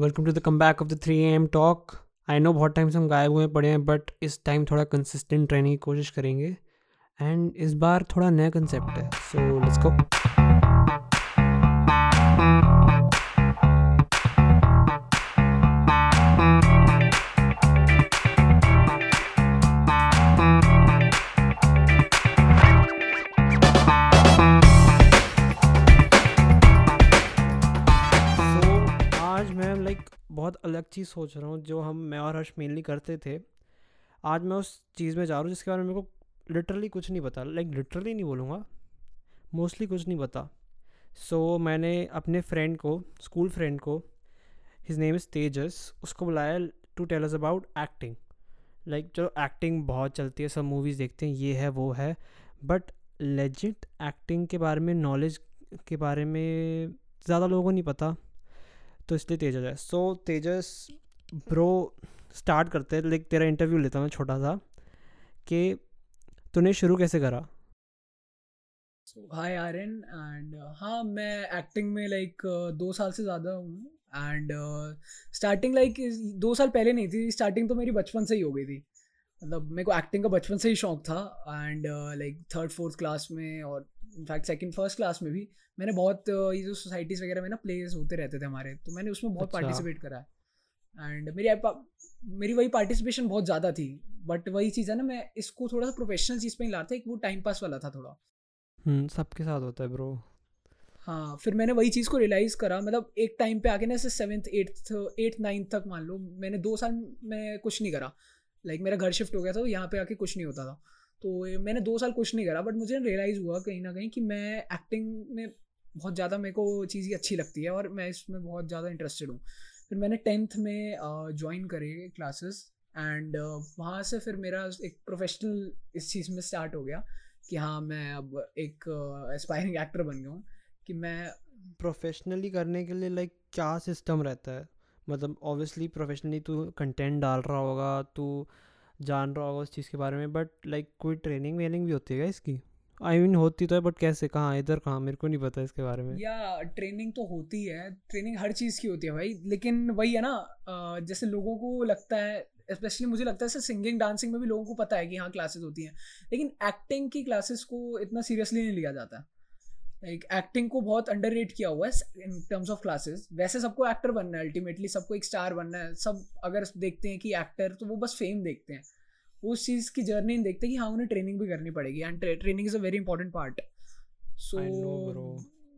Welcome to the come back of the three M talk I know बहुत time से हम गायब हुए पड़े हैं बट इस टाइम थोड़ा कंसिस्टेंट रहने की कोशिश करेंगे। एंड इस बार थोड़ा नया कंसेप्ट है। सो लेट्स गो चीज़ सोच रहा हूँ जो हम मैं और हर्ष मेनली करते थे। आज मैं उस चीज़ में जा रहा हूँ जिसके बारे में मेरे को लिटरली कुछ नहीं पता। लाइक लिटरली नहीं बोलूँगा। मोस्टली कुछ नहीं पता। सो so, मैंने अपने फ्रेंड को स्कूल फ्रेंड को हिज नेम इज़ तेजस उसको बुलाया to tell us about acting like चलो एक्टिंग बहुत चलती है सब मूवीज़ देखते हैं ये है वो है। बट लेजिट एक्टिंग के बारे में नॉलेज के बारे में ज़्यादा लोगों को नहीं पता। तो इसलिए तेजस है। सो तेजस ब्रो स्टार्ट करते हैं। लाइक तेरा इंटरव्यू लेता मैं छोटा सा कि तूने शुरू कैसे करा? हाय आर्यन एंड हाँ मैं एक्टिंग में लाइक like, दो साल से ज़्यादा हूँ एंड स्टार्टिंग लाइक दो साल पहले नहीं थी स्टार्टिंग तो मेरी बचपन से ही हो गई थी। मतलब मेरे को एक्टिंग का बचपन से ही शौक था and like third fourth class में और इनफैक्ट सेकंड फ़र्स्ट क्लास में भी मैंने बहुत ये जो सोसाइटीज़ वगैरह में ना प्लेयर्स होते रहते थे हमारे तो मैंने उसमें बहुत अच्छा। पार्टिसिपेट करा। है एंड मेरी मेरी वही पार्टिसिपेशन बहुत ज़्यादा थी बट वही चीज़ है ना मैं इसको थोड़ा सा प्रोफेशनल चीज़ पे ही लाता वो टाइम पास वाला था थोड़ा। हम्म, सबके साथ होता है ब्रो हाँ फिर मैंने वही चीज़ को रियलाइज़ करा मतलब एक टाइम पे आके ना ऐसे सेवन्थ एट्थ एट्थ नाइन्थ तक मान लो मैंने दो साल में कुछ नहीं करा। लाइक मेरा घर शिफ्ट हो गया था यहाँ पे आके कुछ नहीं होता था। तो मैंने दो साल कुछ नहीं करा बट मुझे रियलाइज़ हुआ कहीं ना कहीं कि मैं एक्टिंग में बहुत ज़्यादा मेरे को चीज़ अच्छी लगती है और मैं इसमें बहुत ज़्यादा इंटरेस्टेड हूँ। फिर मैंने टेंथ में ज्वाइन करे क्लासेस एंड वहाँ से फिर मेरा एक प्रोफेशनल इस चीज़ में स्टार्ट हो गया कि हाँ मैं अब एक एस्पायरिंग एक्टर बन गया हूँ कि मैं प्रोफेशनली करने के लिए लाइक क्या सिस्टम रहता है? मतलब ऑब्वियसली प्रोफेशनली तू कंटेंट डाल रहा होगा, तू जान रहा होगा उस चीज़ के बारे में बट लाइक कोई ट्रेनिंग वेनिंग भी होती है क्या इसकी? आई I मीन mean, होती तो है बट कैसे कहाँ इधर कहाँ मेरे को नहीं पता इसके बारे में। या ट्रेनिंग तो होती है ट्रेनिंग हर चीज़ की होती है भाई लेकिन वही है ना जैसे लोगों को लगता है स्पेशली मुझे लगता है सिंगिंग डांसिंग में भी लोगों को पता है कि हाँ क्लासेस होती हैं लेकिन एक्टिंग की क्लासेस को इतना सीरियसली नहीं लिया जाता। लाइक एक्टिंग को बहुत अंडर रेट किया हुआ है इन टर्म्स ऑफ़ क्लासेस वैसे सबको एक्टर बनना है अल्टीमेटली सबको एक स्टार बनना है। सब अगर देखते हैं कि एक्टर तो वो बस फेम देखते हैं। उस चीज़ की जर्नी नहीं देखते कि हाँ उन्हें ट्रेनिंग भी करनी पड़ेगी। And training is a very important part so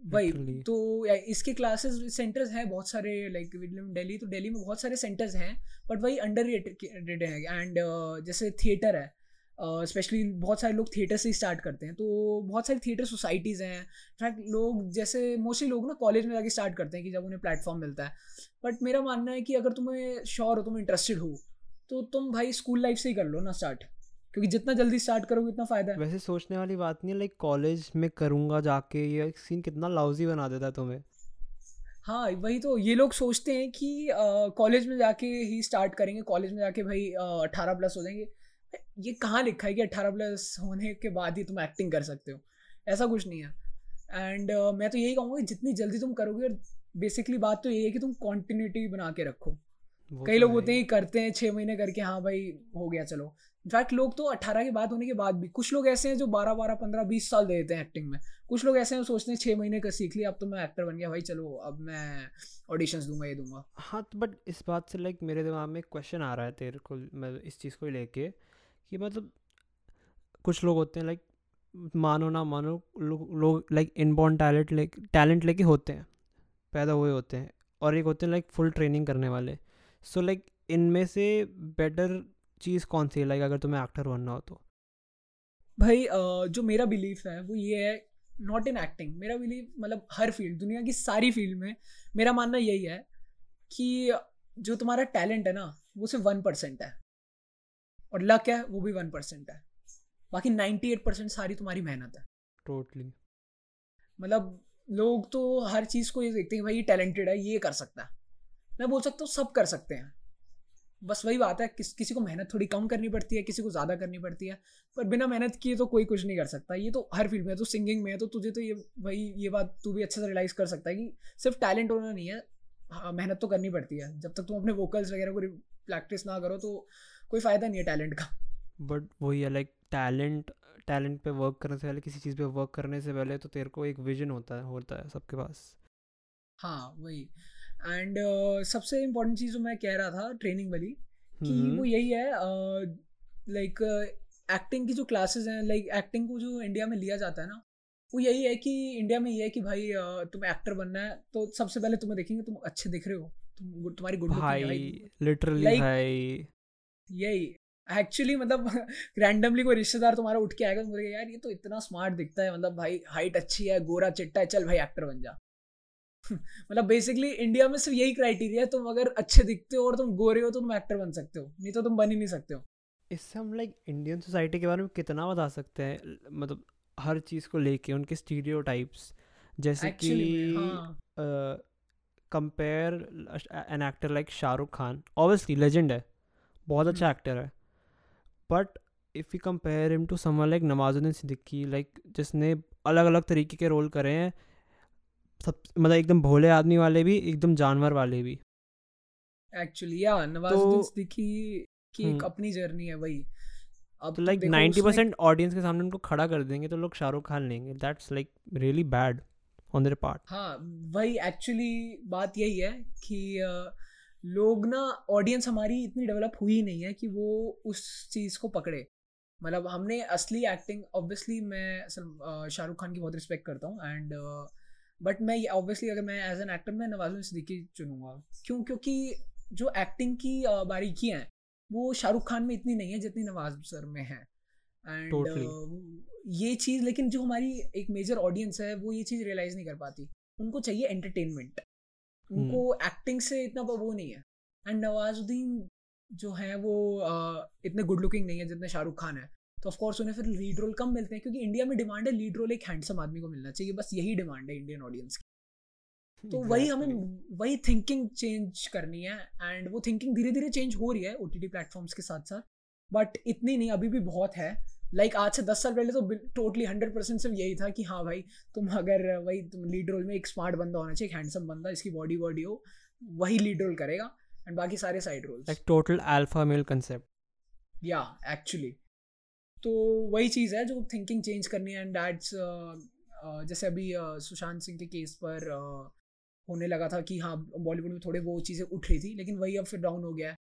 भाई तो इसके क्लासेस सेंटर्स हैं बहुत सारे लाइक दिल्ली तो दिल्ली में बहुत सारे सेंटर्स हैं बट वही अंडर रेटेड है। एंड uh, जैसे थिएटर है स्पेशली uh, बहुत सारे लोग थिएटर से ही स्टार्ट करते हैं तो बहुत सारी थिएटर सोसाइटीज़ हैं। इनफैक्ट लोग जैसे मोस्टली लोग ना कॉलेज में जाके स्टार्ट करते हैं कि जब उन्हें प्लेटफॉर्म मिलता है। बट मेरा मानना है कि अगर तुम्हें श्योर हो तुम इंटरेस्टेड हो तो तुम भाई स्कूल लाइफ से ही कर लो ना स्टार्ट क्योंकि जितना जल्दी स्टार्ट करोगे उतना फ़ायदा है। वैसे सोचने वाली बात नहीं है लाइक कॉलेज में करूँगा जाके ये सीन कितना लाउजी बना देता है तुम्हें। हाँ वही तो ये लोग सोचते हैं कि कॉलेज में जाके ही स्टार्ट करेंगे कॉलेज में जाके भाई अट्ठारह प्लस हो जाएँगे। ये कहाँ लिखा है कि अट्ठारह प्लस होने के बाद ही तुम एक्टिंग कर सकते हो? ऐसा कुछ नहीं है। एंड uh, मैं तो यही कहूँगा जितनी जल्दी तुम करोगे बेसिकली बात तो यही है कि तुम कॉन्टिन्यूटी बना के रखो। कई लोग तो होते हैं करते हैं छः महीने करके हाँ भाई हो गया चलो। इनफैक्ट लोग तो अट्ठारह के बाद होने के बाद भी कुछ लोग ऐसे हैं जो बारह बारह पंद्रह बीस साल दे देते हैं एक्टिंग में। कुछ लोग ऐसे हैं सोचते हैं छः महीने का सीख लिया अब तो मैं एक्टर बन गया भाई चलो अब मैं ऑडिशंस दूँगा ये दूँगा। हाँ तो बट इस बात से लाइक मेरे दिमाग में क्वेश्चन आ रहा है तेरे को मैं इस चीज़ को लेके। कि मतलब कुछ लोग होते हैं लाइक मानो ना मानो लोग लाइक इनबॉर्न टैलेंट ले टैलेंट लेके होते हैं, पैदा हुए होते हैं और एक होते हैं लाइक फुल ट्रेनिंग करने वाले। सो लाइक इनमें से बेटर चीज़ कौन सी है? लाइक अगर तुम्हें एक्टर बनना हो तो। भाई जो मेरा बिलीफ है, वो ये है नॉट इन एक्टिंग मेरा बिलीफ मतलब हर फ़ील्ड दुनिया की सारी फ़ील्ड में मेरा मानना यही है कि जो तुम्हारा टैलेंट है ना, वो सिर्फ़ वन परसेंट है। और लक है वो भी वन परसेंट है। बाकी नाइन्टी एट परसेंट सारी तुम्हारी मेहनत है। Totally totally. मतलब लोग तो हर चीज़ को ये देखते हैं भाई ये टैलेंटेड है ये कर सकता है। मैं बोल सकता हूँ सब कर सकते हैं। बस वही बात है किस किसी को मेहनत थोड़ी कम करनी पड़ती है किसी को ज़्यादा करनी पड़ती है। पर बिना मेहनत किए तो कोई कुछ नहीं कर सकता। ये तो हर फ़ील्ड में है तो सिंगिंग में है तो तुझे तो ये भाई ये बात तू भी अच्छे से रियलाइज़ कर सकता है कि सिर्फ़ टैलेंट होना नहीं है। हाँ, मेहनत तो करनी पड़ती है। जब तक तुम अपने वोकल्स वगैरह को प्रैक्टिस ना करो तो कोई फ़ायदा नहीं है टैलेंट का। बट वही है लाइक टैलेंट टैलेंट पे वर्क करने से पहले किसी चीज़ पे वर्क करने से पहले तो तेरे को एक विजन होता है होता है सबके पास। हाँ वही। एंड uh, सबसे इम्पोर्टेंट चीज़ जो मैं कह रहा था ट्रेनिंग वाली कि वो हम्म। यही है लाइक uh, एक्टिंग की जो क्लासेस हैं लाइक एक्टिंग को जो इंडिया में लिया जाता है ना वो यही है कि इंडिया में ये है कि भाई तुम्हें एक्टर बनना है तो सबसे पहले तुम्हें देखेंगे तुम अच्छे दिख रहे हो तुम तुम्हारी गुड भाई लिटरली like, भाई। यही। एक्चुअली मतलब रैंडमली कोई रिश्तेदार तुम्हारा उठ के आएगा तो यार ये तो इतना स्मार्ट दिखता है मतलब भाई हाइट अच्छी है गोरा चिट्टा है चल भाई एक्टर बन जा। मतलब बेसिकली इंडिया में सिर्फ़ यही क्राइटेरिया है तुम अगर अच्छे दिखते हो और तुम गोरे हो तो तुम एक्टर बन सकते हो नहीं तो तुम बन ही नहीं सकते हो। इससे हम लाइक इंडियन सोसाइटी के बारे में कितना बता सकते हैं? मतलब हर चीज़ को लेके उनके स्टीरियो जैसे Actually, कि compare an actor like Shahrukh Khan obviously legend है। बहुत अच्छा एक्टर हम्म। है but if you compare him to someone like Nawazuddin Siddiqui like जिसने अलग अलग तरीके के रोल करे हैं सब मतलब एकदम भोले आदमी वाले भी एकदम जानवर वाले भी। एक्चुअली या नवाजुद्दीन सिद्दीकी की एक हम्म। अपनी जर्नी है वही। अब तो लाइक नाइन्टी परसेंट ऑडियंस के सामने उनको खड़ा कर देंगे तो लोग शाहरुख खान लेंगे। That's like really bad on their part हाँ वही एक्चुअली बात यही है कि लोग ना ऑडियंस हमारी इतनी डेवलप हुई नहीं है कि वो उस चीज़ को पकड़े। मतलब हमने असली एक्टिंग ऑब्वियसली मैं शाहरुख खान की बहुत रिस्पेक्ट करता हूँ एंड बट मैं ऑब्वियसली अगर मैं एज एन एक्टर मैं नवाजुद्दीन सिद्दीकी चुनूँगा। क्यों? क्योंकि जो एक्टिंग की बारीकियाँ हैं वो शाहरुख खान में इतनी नहीं है जितनी नवाज़ सर में है। And totally. uh, ये चीज़ लेकिन जो हमारी एक मेजर ऑडियंस है वो ये चीज़ रियलाइज़ नहीं कर पाती। उनको चाहिए एंटरटेनमेंट उनको एक्टिंग hmm. से इतना वो नहीं है एंड नवाजुद्दीन जो है वो इतने गुड लुकिंग नहीं है जितने शाहरुख खान है तो ऑफकोर्स उन्हें फिर लीड रोल कम मिलते हैं क्योंकि इंडिया में डिमांड है लीड रोल एक हैंडसम आदमी को मिलना चाहिए बस यही डिमांड है इंडियन ऑडियंस की तो exactly. वही हमें वही थिंकिंग चेंज करनी है एंड वो थिंकिंग धीरे धीरे चेंज हो रही है ओ टी टी प्लेटफॉर्म्स के साथ साथ बट इतनी नहीं अभी भी बहुत है लाइक like, आज से दस साल पहले तो टोटली हंड्रेड परसेंट सिर्फ़ यही था कि हाँ भाई तुम अगर वही तुम लीड रोल में एक स्मार्ट बंदा होना चाहिए एक हैंडसम बंदा इसकी बॉडी बॉडी हो वही लीड रोल करेगा एंड बाकी सारे side roles like total alpha male concept या एक्चुअली तो वही चीज़ है जो थिंकिंग चेंज करनी है एंड दैट्स जैसे अभी uh, सुशांत सिंह के केस पर uh, होने लगा था कि हाँ बॉलीवुड में थोड़े वो चीज़ें उठ रही थी लेकिन वही अब फिर डाउन हो गया है.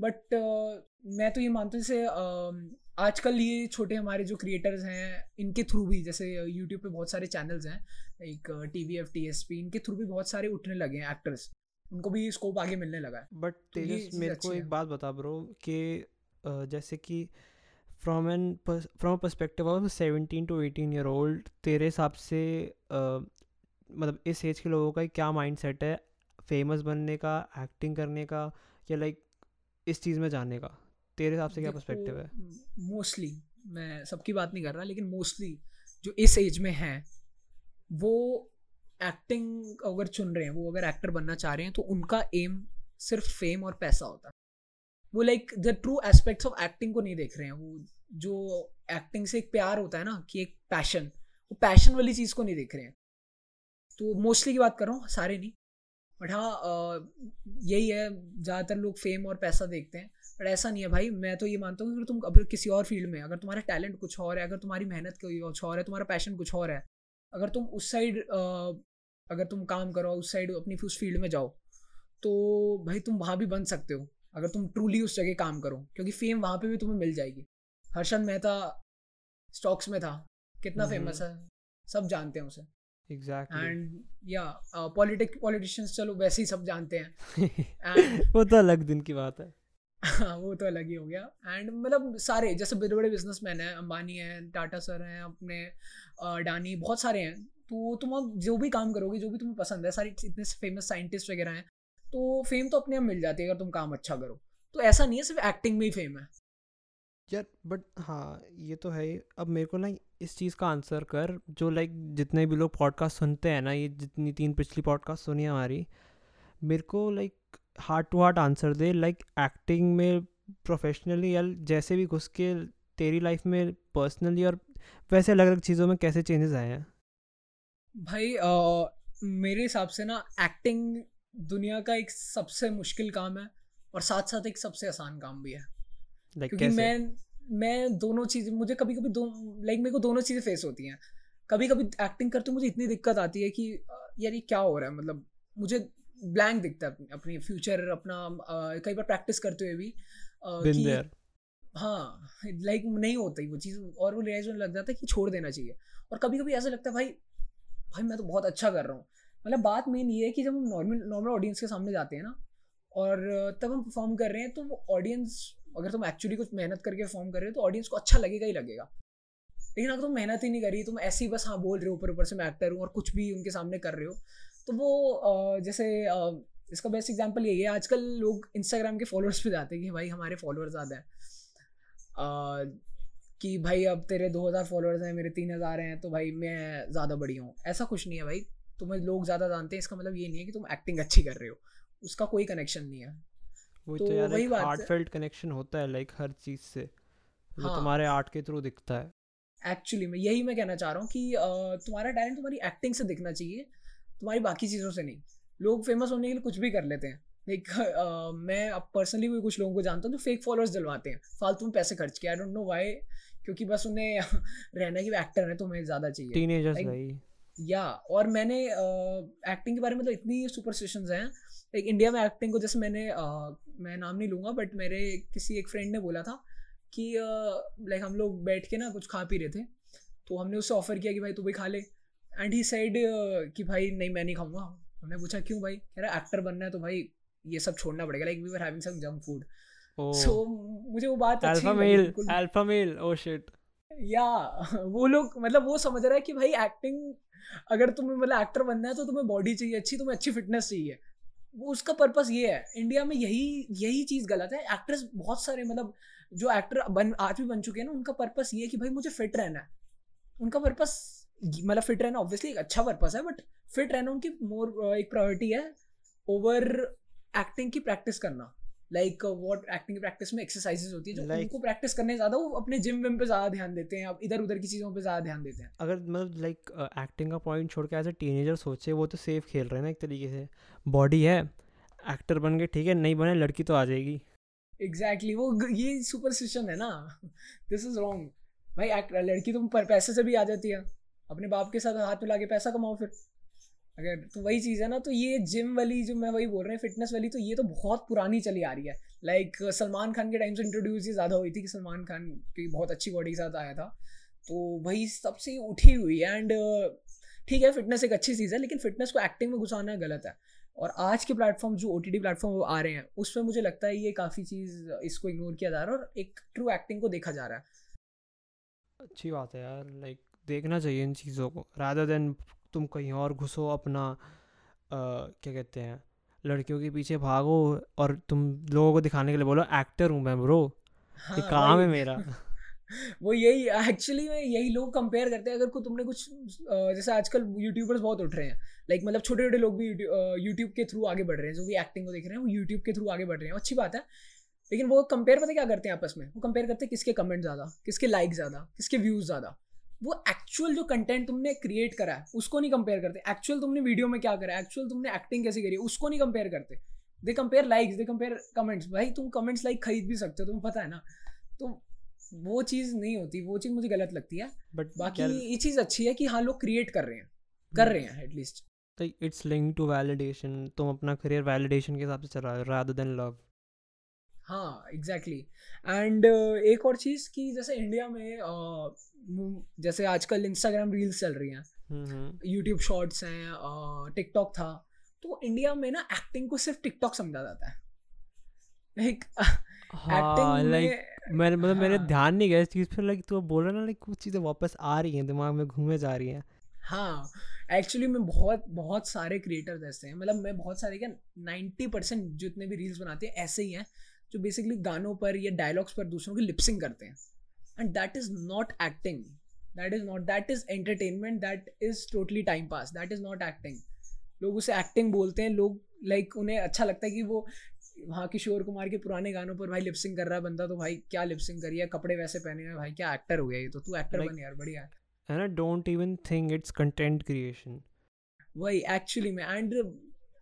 बट uh, मैं तो ये मानता हूँ जैसे uh, आजकल ये छोटे हमारे जो क्रिएटर्स हैं इनके थ्रू भी जैसे यूट्यूब पे बहुत सारे चैनल्स हैं एक T V F T S P इनके थ्रू भी बहुत सारे उठने लगे हैं एक्टर्स उनको भी स्कोप आगे मिलने लगा है। बट तो तेजस मेरे को एक बात बता ब्रो कि जैसे कि from an from perspective of seventeen to eighteen year old तेरे हिसाब से मतलब इस एज के लोगों का क्या माइंड सेट है? फ़ेमस बनने का एक्टिंग करने का या लाइक इस चीज़ में जाने का? तेरे हिसाब से क्या पर्सपेक्टिव है? मोस्टली मैं सबकी बात नहीं कर रहा लेकिन मोस्टली जो इस एज में हैं वो एक्टिंग अगर चुन रहे हैं वो अगर एक्टर बनना चाह रहे हैं तो उनका एम सिर्फ़ फेम और पैसा होता है। वो like the true aspects of acting को नहीं देख रहे हैं वो जो एक्टिंग से एक प्यार होता है ना कि एक पैशन वो पैशन वाली चीज़ को नहीं देख रहे हैं। तो मोस्टली की बात कर रहा हूँ सारे नहीं बट हाँ यही है ज़्यादातर लोग फेम और पैसा देखते हैं। बट ऐसा नहीं है भाई मैं तो ये मानता हूँ कि तुम अगर किसी और फ़ील्ड में अगर तुम्हारा टैलेंट कुछ और है अगर तुम्हारी मेहनत कोई कुछ और है तुम्हारा पैशन कुछ और है अगर तुम उस साइड अगर तुम काम करो उस साइड अपनी उस फ़ील्ड में जाओ तो भाई तुम वहाँ भी बन सकते हो अगर तुम ट्रूली उस जगह काम करो क्योंकि फेम वहाँ पे भी तुम्हें मिल जाएगी। हर्षद मेहता स्टॉक्स में था कितना फ़ेमस हम्म। है सब जानते हैं उसे। एग्जैक्टली एंड या पॉलिटिक पॉलिटिशियंस चलो वैसे ही सब जानते हैं। वो तो अलग दिन की बात है। हाँ वो तो अलग ही हो गया। एंड मतलब सारे, जैसे बड़े बड़े बिज़नेस मैन हैं, अंबानी हैं, टाटा सर हैं, अपने डानी, बहुत सारे हैं। तो तुम अब जो भी काम करोगे, जो भी तुम्हें पसंद है, सारे इतने फ़ेमस साइंटिस्ट वगैरह हैं तो फेम तो अपने आप मिल जाती है अगर तुम काम अच्छा करो। तो ऐसा नहीं है, सिर्फ़ एक्टिंग में ही फेम है। यार बट हाँ ये तो है अब मेरे को ना इस चीज़ का आंसर कर, जो लाइक जितने भी लोग पॉडकास्ट सुनते हैं ना, ये जितनी तीन पिछली पॉडकास्ट सुनी हमारी, मेरे को like heart to heart answer they like acting में प्रोफेशनली या जैसे भी घुस के तेरी लाइफ में पर्सनली और वैसे अलग अलग चीज़ों में कैसे चेंजेस आए हैं? भाई आ, मेरे हिसाब से ना एक्टिंग दुनिया का एक सबसे मुश्किल काम है और साथ साथ एक सबसे आसान काम भी है। लाइक क्योंकि कैसे? मैं मैं दोनों चीज़ें मुझे कभी कभी दो लाइक मेरे को दोनों चीज़ें फेस होती हैं। कभी कभी एक्टिंग करते हुए मुझे इतनी दिक्कत आती है कि यार ये क्या हो रहा है? मतलब मुझे ब्लैंक दिखता है अपनी- फ्यूचर अपना अ, कई बार प्रैक्टिस करते हुए भी कि हाँ लाइक नहीं होता ही वो चीज़ और वो रियलाइज़ होने लग जाता है कि छोड़ देना चाहिए। और कभी कभी ऐसा लगता है भाई भाई मैं तो बहुत अच्छा कर रहा हूँ। मतलब बात मेन ये है कि जब हम नॉर्मल नॉर्मल ऑडियंस के सामने जाते हैं ना और तब हम परफॉर्म कर रहे हैं तो वो ऑडियंस अगर तुम एक्चुअली कुछ मेहनत करके परफॉर्म कर रहे हो तो ऑडियंस को अच्छा लगेगा ही लगेगा। लेकिन अगर तुम मेहनत ही नहीं करी तुम ऐसे ही बस हाँ बोल रहे हो ऊपर ऊपर से मैं एक्टर हूँ और कुछ भी उनके सामने कर रहे हो तो वो जैसे इसका बेस्ट एग्ज़ाम्पल यही है आजकल लोग इंस्टाग्राम के फॉलोअर्स पे जाते हैं कि भाई हमारे फॉलोअर्स ज़्यादा हैं। कि भाई अब तेरे 2000 फॉलोअर्स हैं मेरे 3000 हैं तो भाई मैं ज़्यादा बड़ी हूँ। ऐसा कुछ नहीं है भाई। तुम्हें लोग ज़्यादा जानते हैं इसका मतलब ये नहीं है कि तुम एक्टिंग अच्छी कर रहे हो। उसका कोई कनेक्शन नहीं है। वही तो तो यार वही बात। हार्टफेल्ट कनेक्शन होता है लाइक हर चीज़ से। जो हाँ। तुम्हारे आर्ट के थ्रू दिखता है। एक्चुअली मैं यही मैं कहना चाह रहा हूँ कि तुम्हारा टैलेंट तुम्हारी एक्टिंग से दिखना चाहिए। तुम्हारी बाकी चीज़ों से नहीं। लोग फ़ेमस होने के लिए कुछ भी कर लेते हैं। लाइक मैं अब पर्सनली भी कुछ लोगों को जानता हूँ जो फेक फॉलोअर्स दिलवाते हैं। फालतू में पैसे खर्च के आई डोंट नो वाई क्योंकि बस उन्हें रहना कि एक्टर है तो उन्हें ज़्यादा चाहिए। टीनेजर्स Like- भाई। या और मैंने एक्टिंग के बारे में तो इतनी सुपरस्टिशंस हैं। लाइक इंडिया में एक्टिंग को जैसे मैंने uh, मैं नाम नहीं लूँगा बट मेरे किसी एक फ्रेंड ने बोला था कि लाइक हम लोग बैठ के ना कुछ खा पी रहे थे। तो हमने उससे ऑफ़र किया कि भाई तू भी खा ले। एंड ही साइड कि भाई नहीं मैं नहीं खाऊँगा। हमने पूछा क्यों भाई? कह रहा एक्टर बनना है तो भाई ये सब छोड़ना पड़ेगा। Like we were having some junk food so मुझे वो बात अच्छी alpha male alpha male oh shit या वो लोग मतलब वो समझ रहा है कि भाई एक्टिंग अगर तुम्हें मतलब एक्टर बनना है तो तुम्हें बॉडी चाहिए अच्छी तुम्हें अच्छी फिटनेस चाहिए। वो उसका पर्पस ये है। इंडिया में यही यही चीज़ गलत है। एक्ट्रेस बहुत सारे मतलब जो एक्टर बन आज भी बन चुके हैं ना उनका पर्पस ये है कि भाई मुझे फिट रहना है। उनका पर्पस मतलब फिट रहना ऑब्वियसली एक अच्छा पर्पस है बट फिट रहना उनकी मोर एक प्रायोरिटी है ओवर एक्टिंग की प्रैक्टिस करना। लाइक वॉट एक्टिंग की प्रैक्टिस में एक्सरसाइजेज होती है जो Like- उनको प्रैक्टिस करने ज़्यादा वो अपने जिम विम पे ज़्यादा ध्यान देते हैं अब इधर उधर की चीज़ों पे ज़्यादा ध्यान देते हैं। अगर मतलब लाइक एक्टिंग का पॉइंट छोड़ के एज ए टीनेजर सोचे वो तो सेफ़ खेल रहे हैं ना एक तरीके से। बॉडी है एक्टर बन गए ठीक है नहीं बने लड़की तो आ जाएगी। एग्जैक्टली exactly, वो ये सुपरस्टिशन है ना। दिस इज़ रॉन्ग भाई लड़की पर पैसे से भी आ जाती है। अपने बाप के साथ हाथ मिला के पैसा कमाओ फिर। अगर तो वही चीज़ है ना तो ये जिम वाली जो मैं वही बोल रहा हूँ फिटनेस वाली तो ये तो बहुत पुरानी चली आ रही है। लाइक सलमान खान के टाइम से इंट्रोड्यूस ये ज़्यादा हुई थी कि सलमान खान की बहुत अच्छी बॉडी के साथ आया था। तो वही सबसे उठी हुई है एंड ठीक है फिटनेस एक अच्छी चीज़ है, लेकिन फिटनेस को एक्टिंग में घुसाना गलत है। और आज के प्लेटफॉर्म जो ओ टी प्लेटफॉर्म आ रहे हैं, उसमें मुझे लगता है ये काफ़ी चीज़ इसको इग्नोर किया जा रहा है और एक ट्रू एक्टिंग को देखा जा रहा है। अच्छी बात है यार लाइक देखना चाहिए इन चीज़ों को राधा देन तुम कहीं और घुसो अपना अ, क्या कहते हैं लड़कियों के पीछे भागो और तुम लोगों को दिखाने के लिए बोलो एक्टर हूँ मैं ब्रो हाँ, ये काम है मेरा। वो यही एक्चुअली में यही लोग कंपेयर करते हैं अगर को तुमने कुछ जैसे आजकल यूट्यूबर्स बहुत उठ रहे हैं लाइक मतलब छोटे छोटे लोग भी यूट्यूब के थ्रू आगे बढ़ रहे हैं जो भी एक्टिंग को देख रहे हैं वो यूट्यूब के थ्रू आगे बढ़ रहे हैं अच्छी बात है। लेकिन वो कंपेयर पता क्या करते हैं आपस में? वो कंपेयर करते हैं किसके कमेंट ज़्यादा किसके लाइक ज़्यादा किसके व्यूज़ ज़्यादा। वो एक्चुअल जो कंटेंट तुमने क्रिएट करा है उसको नहीं कंपेयर करते। एक्चुअल तुमने वीडियो में क्या करा एक्चुअल तुमने एक्टिंग कैसे करी उसको नहीं कंपेयर करते। They compare likes they compare comments भाई तुम कमेंट्स लाइक खरीद भी सकते हो तुम्हें पता है ना? तो वो चीज़ नहीं होती वो चीज़ मुझे गलत लगती है। बट बाकी ये चीज़ अच्छी है कि हाँ लोग क्रिएट कर रहे हैं। कर रहे हैं एटलीस्ट तो इट्स लिंक टू वैलिडेशन तुम अपना करियर वैलिडेशन के हिसाब से चला रहे हो रादर देन लव हाँ एग्जैक्टली एंड एक और चीज़ कि जैसे इंडिया में uh, जैसे आजकल इंस्टाग्राम रील्स चल रही हैं यूट्यूब शॉर्ट्स हैं टिकटॉक था तो इंडिया में ना एक्टिंग को सिर्फ़ टिकटॉक समझा जाता है। लाइक हाँ लाइक मैंने मतलब मेरे हाँ। ध्यान नहीं गया इस चीज़ पर लाइक तू बोल रहा ना लाइक कुछ चीज़ें वापस आ रही हैं दिमाग में घूमे जा रही हैं। हाँ एक्चुअली में बहुत बहुत सारे क्रिएटर्स ऐसे हैं मतलब मैं बहुत सारे क्या नाइन्टी परसेंट जितने भी रील्स बनाते हैं ऐसे ही हैं। जो बेसिकली गानों पर या डायलॉग्स पर दूसरों की लिपसिंग करते हैं। And that is not acting that is not that is entertainment that is totally time pass that is not acting लोग उसे एक्टिंग बोलते हैं। लोग लाइक like, उन्हें अच्छा लगता है कि वो वहाँ किशोर कुमार के पुराने गानों पर भाई लिपसिंग कर रहा है बंदा तो भाई क्या लिपसिंग करी है? कपड़े वैसे पहने हैं। भाई क्या एक्टर हो गया ये तो? तू एक्टर Like- बन यार बढ़िया है। है ना? Don't even think it's content creation वही एक्चुअली में एंड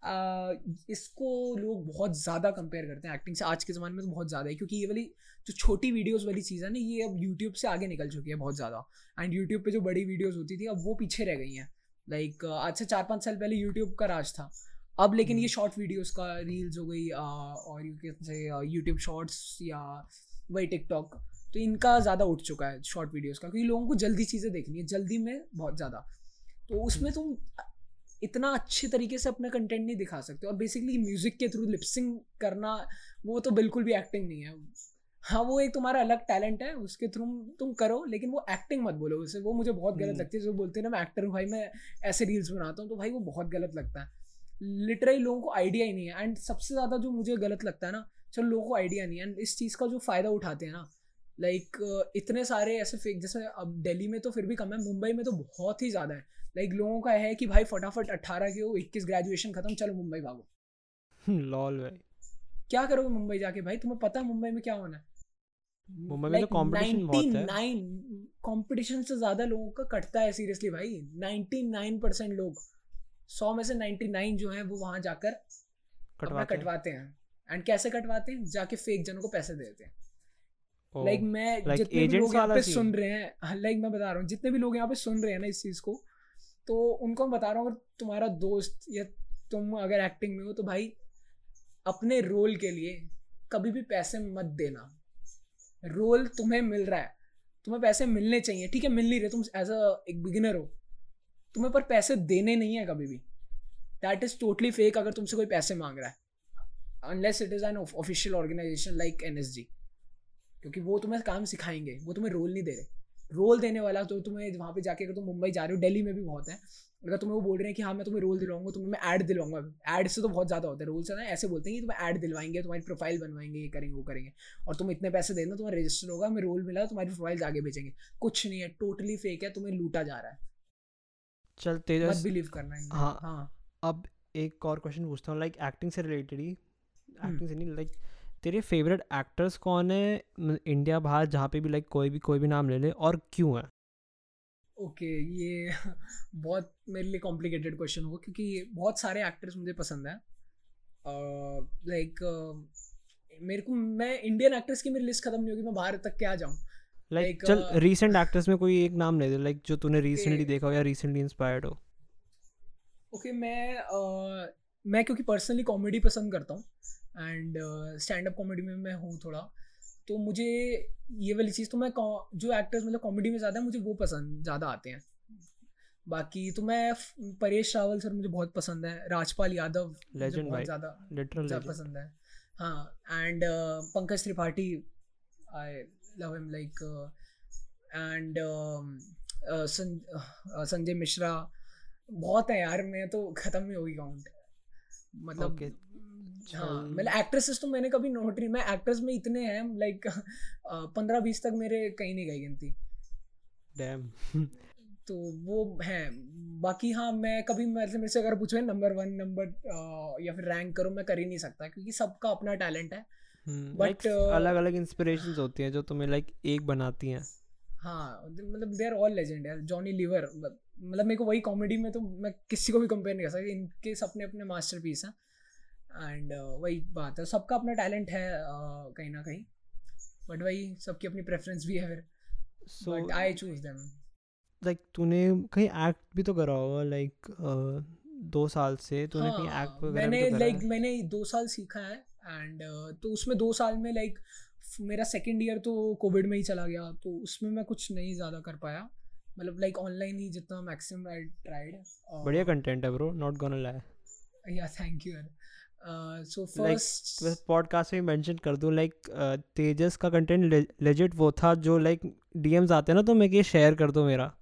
इसको लोग बहुत ज़्यादा कंपेयर करते हैं एक्टिंग से। आज के ज़माने में तो बहुत ज़्यादा है क्योंकि ये वाली जो छोटी वीडियोस वाली चीज़ है ना ये अब यूट्यूब से आगे निकल चुकी है बहुत ज़्यादा। एंड यूट्यूब पे जो बड़ी वीडियोस होती थी अब वो पीछे रह गई हैं। लाइक आज से चार पाँच साल पहले यूट्यूब का राज था। अब लेकिन ये शॉर्ट हम्म। वीडियोस का रील्स हो गई और यू कैन से यूट्यूब शॉर्ट्स या वही टिकटॉक तो इनका ज़्यादा उठ चुका है शॉर्ट वीडियोस का क्योंकि लोगों को जल्दी चीज़ें देखनी है जल्दी में बहुत ज़्यादा। तो उसमें तुम इतना अच्छे तरीके से अपना कंटेंट नहीं दिखा सकते और बेसिकली म्यूज़िक के थ्रू लिपसिंग करना वो तो बिल्कुल भी एक्टिंग नहीं है। हाँ वो एक तुम्हारा अलग टैलेंट है उसके थ्रू तुम करो लेकिन वो एक्टिंग मत बोलो उसे। वो मुझे बहुत गलत हम्म। लगती है जो बोलते हैं ना मैं एक्टर हूँ भाई मैं ऐसे रील्स बनाता हूँ तो भाई वो बहुत गलत लगता है। लिटरली लोगों को आइडिया ही नहीं है। एंड सबसे ज़्यादा जो मुझे गलत लगता है ना चलो लोगों को आइडिया नहीं है। एंड इस चीज़ का जो फ़ायदा उठाते हैं ना लाइक like, इतने सारे ऐसे फेक जैसे अब दिल्ली में तो फिर भी कम है मुंबई में तो बहुत ही ज़्यादा है। लाइक like, लोगों का है कि भाई फटाफट अट्ठारह के हो इक्कीस ग्रेजुएशन खत्म चलो मुंबई भागो। लॉल भाई। क्या करोगे मुंबई जाके भाई? तुम्हें पता है मुंबई में क्या होना है? मुंबई में तो कंपटीशन बहुत है। नाइन कंपटीशन से ज़्यादा लोगों का कटता है सीरियसली भाई। 99 लोग सौ में से 99 जो है वो वहाँ जाकर कटवाते, कटवाते हैं। एंड कैसे कटवाते हैं? जाके फेक जनों को पैसे देते हैं। लाइक like, मैं like जितने भी लोग यहाँ पे सुन रहे हैं लाइक like मैं बता रहा हूँ जितने भी लोग यहाँ पे सुन रहे हैं ना इस चीज़ को तो उनको मैं बता रहा हूँ अगर तुम्हारा दोस्त या तुम अगर एक्टिंग में हो तो भाई अपने रोल के लिए कभी भी पैसे मत देना। रोल तुम्हें मिल रहा है तुम्हें पैसे मिलने चाहिए ठीक है मिल नहीं रहे तुम एज अ एक बिगिनर हो तुम्हें पर पैसे देने नहीं है कभी भी। दैट इज़ टोटली फेक अगर तुमसे कोई पैसे मांग रहा है। Unless it is an official organization like an क्योंकि वो तुम्हें काम सिखाएँगे वो तुम्हें रोल नहीं दे रहे। रोल देने वाला तो तुम्हें वहाँ पे जाके अगर तुम मुंबई जा रहे हो दिल्ली में भी बहुत है अगर तुम्हें वो बोल रहे हैं कि हाँ मैं तुम्हें रोल दिलवाऊँगा तुम्हें मैं ऐड दिलवाऊँगा। ऐड से तो बहुत ज़्यादा होता है रोल से ना ऐसे बोलते हैं कि तुम्हें ऐड दिलवाएँगे तुम्हारी प्रोफ़ाइल बनवाएँगे ये करेंगे वो करेंगे। और तुम इतने पैसे देना तुम्हारा रजिस्टर होगा मैं रोल मिला तुम्हारी प्रोफ़ाइल आगे भेजेंगे। कुछ नहीं है टोटली फेक है तुम्हें लूटा जा रहा है। चल तेजस। बिलीव करना है हाँ। हाँ। अब एक और क्वेश्चन पूछता हूँ लाइक एक्टिंग से रिलेटेड ही। Acting hmm. से नहीं लाइक तेरे फेवरेट एक्टर्स कौन है इंडिया बाहर जहाँ पे भी लाइक कोई भी कोई भी नाम ले ले और क्यों है? ओके okay, ये बहुत मेरे लिए कॉम्प्लिकेटेड क्वेश्चन होगा क्योंकि बहुत सारे एक्टर्स मुझे पसंद है। लाइक uh, like, uh, मेरे को मैं इंडियन एक्टर्स की मेरी लिस्ट खत्म नहीं होगी मैं बाहर तक क्या जाऊँ? लाइक like, like, चल रीसेंट uh, एक्टर्स में कोई एक नाम ले दे लाइक जो तूने रिसेंटली देखा हो या रिसेंटली इंस्पायर्ड हो। ओके okay, मैं मैं क्योंकि पर्सनली कॉमेडी पसंद करता हूँ एंड स्टैंड अप कॉमेडी में मैं हूँ थोड़ा। तो मुझे ये वाली चीज़ तो मैं जो एक्टर्स मतलब कॉमेडी में ज़्यादा है मुझे वो पसंद ज़्यादा आते हैं। बाकी तो मैं परेश रावल सर मुझे बहुत पसंद है राजपाल यादव लेजेंड बहुत ज़्यादा ज़्यादा पसंद है। हाँ and Pankaj Tripathi I love him like and Sanjay Mishra बहुत है यार मैं तो ख़त्म ही होगी काउंट मतलब okay. हाँ मतलब एक्ट्रेसेस तो मैंने कभी नोट नहीं मैं एक्ट्रेस में इतने हैं लाइक पंद्रह बीस तक मेरे कहीं नहीं गई गिनती। डैम तो वो है। बाकी हाँ मैं कभी मतलब मेरे से अगर पूछे नंबर वन नंबर या फिर रैंक करो मैं कर ही नहीं सकता क्योंकि सबका अपना टैलेंट है। बट अलग अलग इंस्पिरेशंस होती हैं जो तुम्हें लाइक एक बनाती हैं। हाँ मतलब दे आर ऑल लेजेंड यार। जॉनी लीवर मतलब मेरे को वही कॉमेडी में तो मैं किसी को भी कंपेयर नहीं कर सकता इनके अपने अपने मास्टर पीस हैं। एंड uh, वही बात है सबका अपना टैलेंट है uh, कहीं ना कहीं। बट वही सबकी अपनी प्रेफरेंस भी है फिर। So I choose them like तूने कहीं एक्ट भी तो करा होगा लाइक uh, दो साल से तूने हाँ, कहीं एक्ट वगैरह मैंने लाइक like, मैंने दो साल सीखा है एंड uh, तो उसमें दो साल में लाइक like, मेरा सेकेंड ईयर तो कोविड में ही चला गया तो उसमें मैं कुछ नहीं ज़्यादा कर पाया। मतलब लाइक ऑनलाइन ही जितना मैक्सिमम आई ट्राइड बढ़िया कंटेंट है ब्रो नॉट गोना लाई या थैंक यू यार। सो फ़र्स्ट पॉडकास्ट में मेंशन कर दूँ लाइक तेजस का कंटेंट लेजिट वो था जो लाइक डीएम्स आते हैं ना तो मैं ये शेयर कर दो मेरा।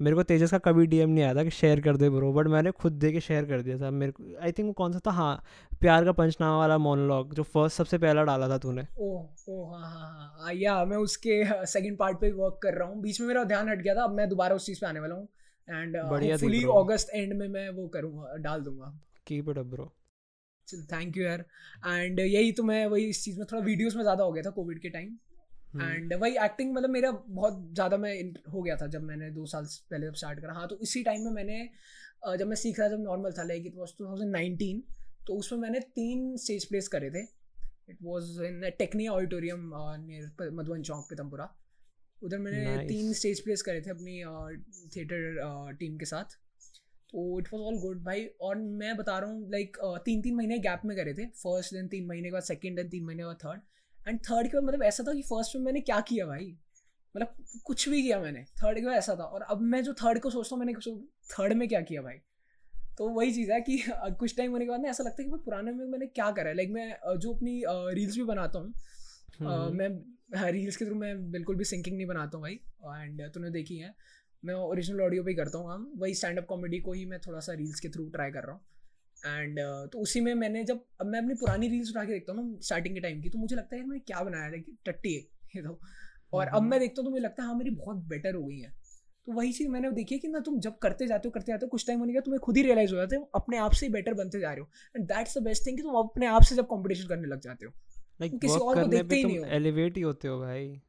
मेरे को तेजस का कभी डीएम नहीं आया था कि शेयर कर दे ब्रो बट मैंने खुद दे के शेयर कर दिया था। मेरे को आई थिंक वो कौन सा था? हाँ प्यार का पंचनामा वाला मोनोलॉग जो फ़र्स्ट सबसे पहला डाला था तूने। ओह ओह हाँ हाँ हाँ या मैं उसके सेकंड पार्ट पे वर्क कर रहा हूँ। बीच में मेरा ध्यान हट गया था अब मैं दोबारा उस चीज़ पे आने वाला हूँ। एंड फुली अगस्त एंड में मैं वो करूँगा डाल दूँगा। Keep it up bro thank you यार. एंड यही तो मैं वही इस चीज़ में थोड़ा वीडियोस में ज़्यादा हो गया था कोविड के टाइम एंड हम्म। वही एक्टिंग मतलब मेरा बहुत ज़्यादा मैं हो गया था जब मैंने दो साल पहले जब स्टार्ट करा. हाँ तो इसी टाइम में मैंने जब मैं सीख रहा जब नॉर्मल था like it was two thousand nineteen तो उसमें मैंने तीन स्टेज प्लेस करे थे. It was in Tecnia auditorium near Madhuban Chowk Pitampura उधर मैंने nice. तीन स्टेज प्लेस करे थे अपनी थिएटर टीम के साथ. तो इट वॉज़ ऑल गुड भाई और मैं बता रहा हूँ लाइक तीन तीन महीने गैप में करे थे. फ़र्स्ट दिन तीन महीने के बाद सेकेंड दिन तीन महीने के बाद थर्ड एंड थर्ड के बाद मतलब ऐसा था कि फ़र्स्ट में मैंने क्या किया भाई? मतलब कुछ भी किया मैंने. थर्ड के बाद ऐसा था. और अब मैं जो थर्ड को सोचता हूँ मैंने थर्ड में क्या किया भाई? तो वही चीज़ है कि कुछ टाइम होने के बाद ना ऐसा लगता है कि भाई पुराने में मैंने क्या करा है? लाइक मैं जो अपनी रील्स भी बनाता हूँ हम्म। मैं रील्स के थ्रू मैं बिल्कुल भी सिंकिंग नहीं बनाता हूँ भाई. एंड तूने देखी है. मैं ओरिजिनल ऑडियो पे ही करता हूँ काम वही स्टैंड अप कॉमेडी को ही मैं थोड़ा सा रील्स के थ्रू ट्राई कर रहा हूँ। एंड uh, तो उसी में मैंने जब अब मैं अपनी पुरानी रील्स उठा के देखता हूँ ना स्टार्टिंग के टाइम की तो मुझे लगता है मैं क्या बनाया लाइक टट्टी है ये तो और अब मैं देखता हूँ तो मुझे लगता है हाँ मेरी बहुत बेटर हो गई है। तो वही चीज़ मैंने देखी है कि ना तुम जब करते जाते हो करते जाते हो कुछ टाइम होने का तुम्हें खुद ही रियलाइज़ हो जाते हो अपने आप से ही बेटर बनते जा रहे हो। And that's the best thing कि तुम अपने आप से जब कॉम्पिटिशन करने लग जाते हो। Like, किसी और को देखते ही नहीं हो। एलिवेट ही होते हो भाई।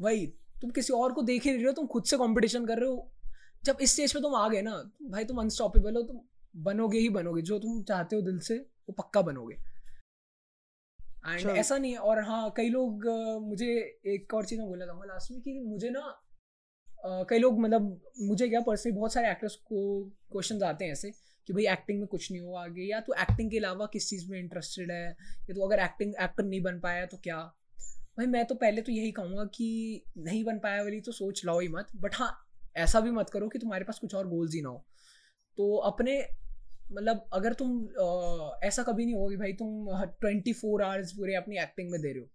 वही तुम किसी और को देख ही नहीं रहे हो तुम खुद से कॉम्पिटिशन कर रहे हो। जब इस स्टेज पे तुम आ गए ना भाई तुम अनस्टॉपेबल हो तुम बनोगे ही बनोगे जो तुम चाहते हो दिल से वो पक्का बनोगे। एंड ऐसा नहीं है और हाँ कई लोग मुझे एक और चीज़ मैं बोलना चाहूँगा लास्ट में कि मुझे ना कई लोग मतलब मुझे क्या पर्सनली बहुत सारे एक्टर्स को क्वेश्चन आते हैं ऐसे कि भाई एक्टिंग में कुछ नहीं हुआ आगे या तो एक्टिंग के अलावा किस चीज़ में इंटरेस्टेड है या तो अगर एक्टिंग एक्टर नहीं बन पाया तो क्या? भाई मैं तो पहले तो यही कहूँगा कि नहीं बन पाया वाली तो सोच लाओ ही मत। बट हाँ ऐसा भी मत करो कि तुम्हारे पास कुछ और गोल्स ही ना हो। तो अपने मतलब अगर तुम आ, ऐसा कभी नहीं होगा भाई तुम ट्वेंटी फोर आवर्स पूरे अपनी एक्टिंग में दे रहे हो।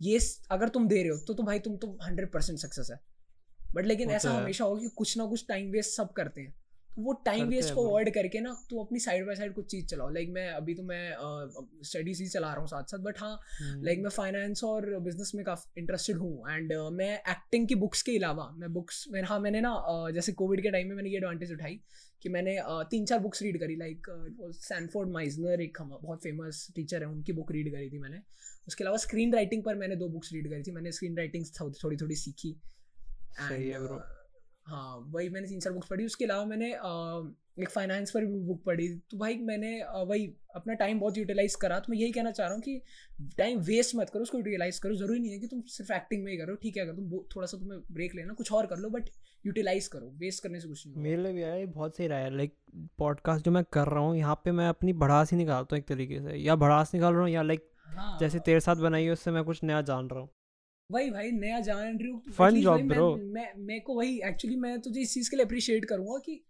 ये अगर तुम दे रहे हो तो, तो भाई तुम तो हंड्रेड परसेंट सक्सेस है। बट लेकिन ऐसा तो हमेशा होगा कि कुछ ना कुछ टाइम वेस्ट सब करते हैं। वो टाइम वेस्ट को अवॉइड करके ना तू अपनी साइड बाय साइड कुछ चीज़ चलाओ। लाइक मैं अभी तो मैं स्टडीज़ ही चला रहा हूँ साथ साथ बट हाँ लाइक हम्म। मैं फाइनेंस और बिज़नेस में काफ़ी इंटरेस्टेड हूँ। एंड मैं एक्टिंग की बुक्स के अलावा मैं बुक्स मैं हाँ मैंने ना जैसे कोविड के टाइम में मैंने ये एडवांटेज उठाई कि मैंने तीन चार बुक्स रीड करी। लाइक सैनफोर्ड माइजनर एक हम बहुत फ़ेमस टीचर है उनकी बुक रीड करी थी मैंने। उसके अलावा स्क्रीन राइटिंग पर मैंने दो बुक्स रीड करी थी। मैंने स्क्रीन राइटिंग थोड़ी थोड़ी सीखी। सही है वही मैंने तीन चार बुक्स पढ़ी उसके अलावा मैंने एक फाइनेंस पर भी बुक पढ़ी। तो भाई मैंने वही अपना टाइम बहुत यूटिलाइज करा। तो मैं यही कहना चाह रहा हूँ कि टाइम वेस्ट मत करो उसको यूटिलाइज करो। ज़रूरी नहीं है कि तुम सिर्फ़ एक्टिंग में ही करो ठीक है? अगर तुम थोड़ा सा तुम्हें ब्रेक लेना कुछ और कर लो बट यूटिलाइज करो। वेस्ट करने से कुछ नहीं मेरे लिए भी आया बहुत सही रहा है। लाइक पॉडकास्ट जो मैं कर रहा हूँ यहाँ पे मैं अपनी भड़ास ही निकालता हूँ एक तरीके से। या भड़ास निकाल रहा हूँ या लाइक हाँ। जैसे तेरे साथ बनाई है उससे मैं कुछ नया जान रहा हूँ। वही भाई नया जान रही हूँ फन जॉब ब्रो मैं मैं को वही एक्चुअली मैं तुझे इस चीज़ के लिए अप्रिशिएट करूँगा कि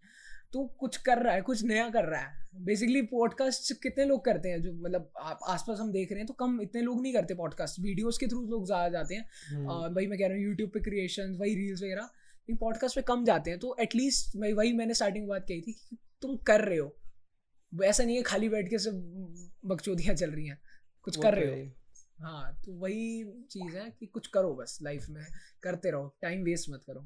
तू कुछ कर रहा है कुछ नया कर रहा है। बेसिकली पॉडकास्ट कितने लोग करते हैं? जो मतलब आप आसपास हम देख रहे हैं तो कम इतने लोग नहीं करते पॉडकास्ट वीडियोस के थ्रू लोग ज़्यादा जाते हैं। हम्म। भाई मैं कह रहा हूँ यूट्यूब पे क्रिएशन वही रील्स वगैरह लेकिन पॉडकास्ट पे कम जाते हैं। तो एटलीस्ट मैं वही मैंने स्टार्टिंग बात कही थी कि तुम कर रहे हो। ऐसा नहीं है खाली बैठ के सब बकचोदियाँ चल रही हैं। कुछ कर रहे हो। हाँ तो वही चीज़ है कि कुछ करो बस लाइफ में करते रहो टाइम वेस्ट मत करो।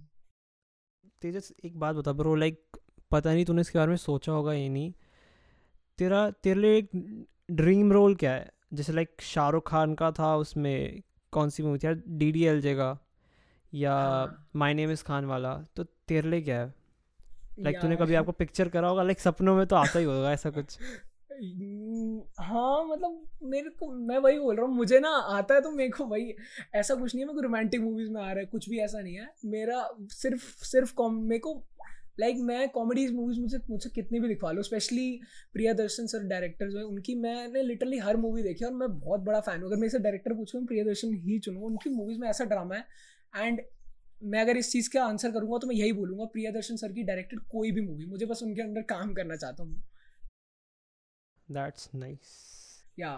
तेजस एक बात बता ब्रो लाइक पता नहीं तूने इसके बारे में सोचा होगा ये नहीं। तेरा तेरे लिए एक ड्रीम रोल क्या है? जैसे लाइक शाहरुख खान का था उसमें कौन सी मूवी थी डी डी एल जे का या माई नेम इज़ खान वाला। तो तेरे लिए क्या है? लाइक like, तूने कभी आपको पिक्चर करा होगा? लाइक सपनों में तो आता ही होगा ऐसा कुछ। हाँ मतलब मेरे को मैं वही बोल रहा हूँ मुझे ना आता है तो मेरे को वही ऐसा कुछ नहीं है मेरे को रोमांटिक मूवीज़ में आ रहा है कुछ भी ऐसा नहीं है। मेरा सिर्फ़ सिर्फ़ मेरे को लाइक like, मैं कॉमेडीज मूवीज़ मुझे मुझसे कितनी भी दिखवा लो specially Priyadarshan sir director जो है उनकी मैंने लिटरली हर मूवी देखी और मैं बहुत बड़ा फ़ैन हूँ। अगर मैं इसे डायरेक्टर पूछूँ मैं प्रिया दर्शन ही चुनूँ उनकी मूवीज़ में ऐसा ड्रामा है। एंड मैं अगर इस चीज़ का आंसर करूँगा तो मैं यही बोलूँगा प्रिया दर्शन सर की डायरेक्टेड कोई भी मूवी मुझे बस उनके अंदर काम करना चाहता हूँ। दैट्स नाइस या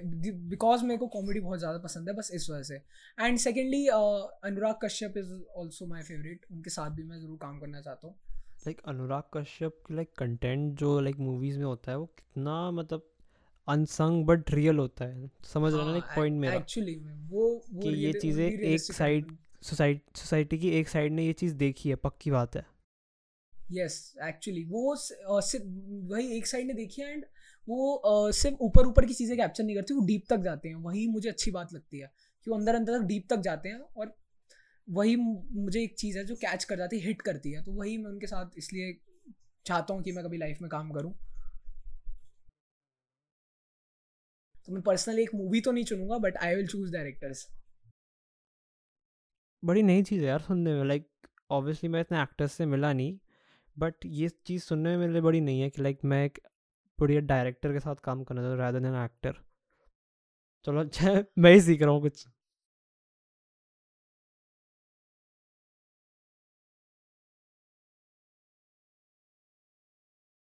बिकॉज़ मेरे को कॉमेडी बहुत ज़्यादा पसंद है बस इस वजह से। And secondly Anurag Kashyap is also my favourite उनके साथ भी मैं ज़रूर काम करना चाहता हूँ। लाइक अनुराग कश्यप की लाइक कंटेंट जो लाइक मूवीज़ में होता है वो कितना मतलब अनसंग बट रियल होता है। समझ रहा ना एक पॉइंट मेरा? एक्चुअली वो, वो कि ये चीज़ें एक साइड सोसाइटी सोसाइटी की एक साइड ने ये चीज़ देखी है पक्की बात है। यस एक्चुअली वो वही एक साइड ने देखी है एंड वो सिर्फ़ ऊपर ऊपर की चीज़ें कैप्चर नहीं करती, वो डीप तक जाते हैं। वही मुझे अच्छी बात लगती है कि वो अंदर अंदर तक डीप तक जाते हैं और वही मुझे एक चीज़ है जो कैच कर जाती है हिट करती है। तो वही मैं उनके साथ इसलिए चाहता हूँ कि मैं कभी लाइफ में काम करूँ। तो मैं पर्सनली एक मूवी तो नहीं चुनूँगा but I will choose directors बड़ी नई चीज़ है यार सुनने में लाइक ऑब्वियसली मैं इतने एक्टर्स से मिला नहीं बट ये चीज़ सुनने में मेरे लिए बड़ी नहीं है कि लाइक मैं एक बढ़िया डायरेक्टर के साथ काम करना चाहता हूँ रादर देन एक्टर चलो अच्छा मैं ही सीख रहा हूँ कुछ।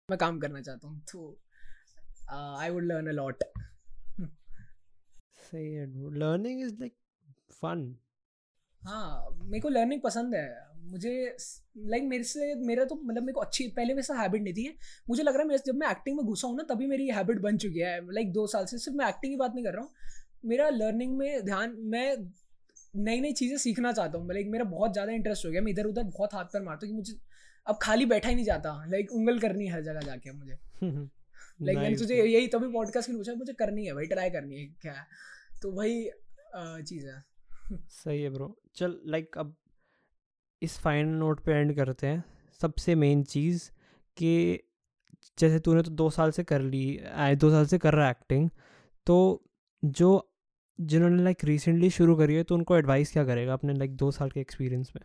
मैं काम करना चाहता हूँ तो I would learn a lot सही है लर्निंग इज़ लाइक फन हाँ मेरे को लर्निंग पसंद है। मुझे लाइक मेरे से मेरा तो मतलब मेरे को अच्छी पहले वैसा हैबिट नहीं थी। मुझे लग रहा है मैं जब मैं एक्टिंग में घुसा हूँ ना तभी मेरी हैबिट बन चुकी है। लाइक दो साल से सिर्फ़ मैं एक्टिंग की बात नहीं कर रहा हूँ। मेरा लर्निंग में ध्यान मैं नई नई चीज़ें सीखना चाहता हूँ। लाइक मेरा बहुत ज़्यादा इंटरेस्ट हो गया। मैं इधर उधर बहुत हाथ पर मारता हूँ कि मुझे अब खाली बैठा ही नहीं जाता। लाइक उंगल करनी है हर जगह जाके मुझे। लाइक मैंने तुझे यही तभी पॉडकास्ट के पूछा मुझे करनी है भाई ट्राई करनी है क्या है? तो वही चीज़ है। सही है ब्रो। चल लाइक अब इस फाइनल नोट पे एंड करते हैं। सबसे मेन चीज़ कि जैसे तूने तो दो साल से कर ली, आए दो साल से कर रहा है एक्टिंग तो जो जिन्होंने लाइक रिसेंटली शुरू करी है तो उनको एडवाइस क्या करेगा अपने लाइक दो साल के एक्सपीरियंस में?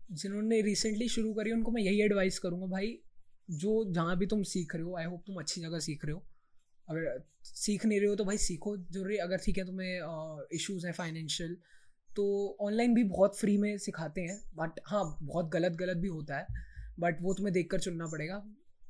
जिन्होंने रिसेंटली शुरू करी उनको मैं यही एडवाइस करूँगा, भाई, जो जहाँ भी तुम सीख रहे हो आई होप तुम अच्छी जगह सीख रहे हो अगर सीख नहीं रहे हो तो भाई सीखो, ज़रूरी अगर ठीक है तुम्हें इश्यूज़ हैं फाइनेंशियल तो ऑनलाइन भी बहुत फ्री में सिखाते हैं बट हाँ बहुत गलत गलत भी होता है बट वो तुम्हें देख कर चुनना पड़ेगा।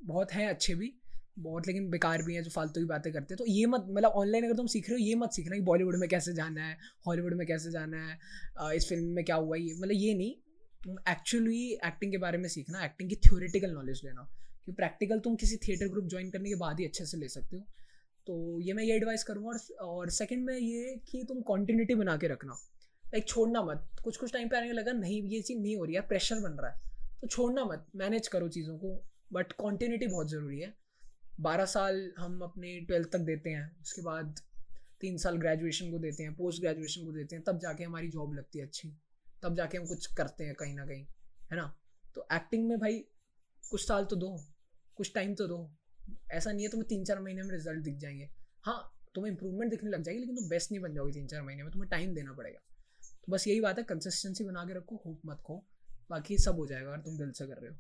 बहुत हैं अच्छे भी, बहुत लेकिन बेकार भी हैं जो फालतू की बातें करते हैं। तो ये मत मतलब ऑनलाइन अगर तुम सीख रहे हो, ये मत सीखना कि बॉलीवुड में कैसे जाना है हॉलीवुड में कैसे जाना है इस फ़िल्म में क्या हुआ ये मतलब ये नहीं, तुम एक्चुअली एक्टिंग के बारे में सीखना एक्टिंग की थ्योरेटिकल नॉलेज लेना। कि प्रैक्टिकल तुम किसी थिएटर ग्रुप ज्वाइन करने के बाद ही अच्छे से ले सकते हो। तो ये मैं ये एडवाइस करूँगा और और सेकंड में ये कि तुम कॉन्टीन्यूटी बना के रखना। लाइक छोड़ना मत। कुछ कुछ टाइम पे आने लगा, नहीं, ये चीज़ नहीं हो रही है प्रेशर बन रहा है। तो छोड़ना मत। मैनेज करो चीज़ों को। बट कॉन्टीन्यूटी बहुत ज़रूरी है। बारह साल हम अपने ट्वेल्थ तक देते हैं। उसके बाद तीन साल ग्रेजुएशन को देते हैं पोस्ट ग्रेजुएशन को देते हैं। तब जाके हमारी जॉब लगती है अच्छी। तब जाके हम कुछ करते हैं कहीं ना कहीं। है ना? तो एक्टिंग में भाई कुछ साल तो दो। कुछ टाइम तो दो। ऐसा नहीं है तुम्हें तीन चार महीने में रिज़ल्ट दिख जाएँगे। हाँ तुम्हें इंप्रूवमेंट दिखने लग जाएगी, लेकिन तुम बेस्ट नहीं बन जाओगे तीन चार महीने में। तुम्हें टाइम देना पड़ेगा। तो बस यही बात है कंसिस्टेंसी बना के रखो होप मत खो। बाकी सब हो जाएगा अगर तुम दिल से कर रहे हो।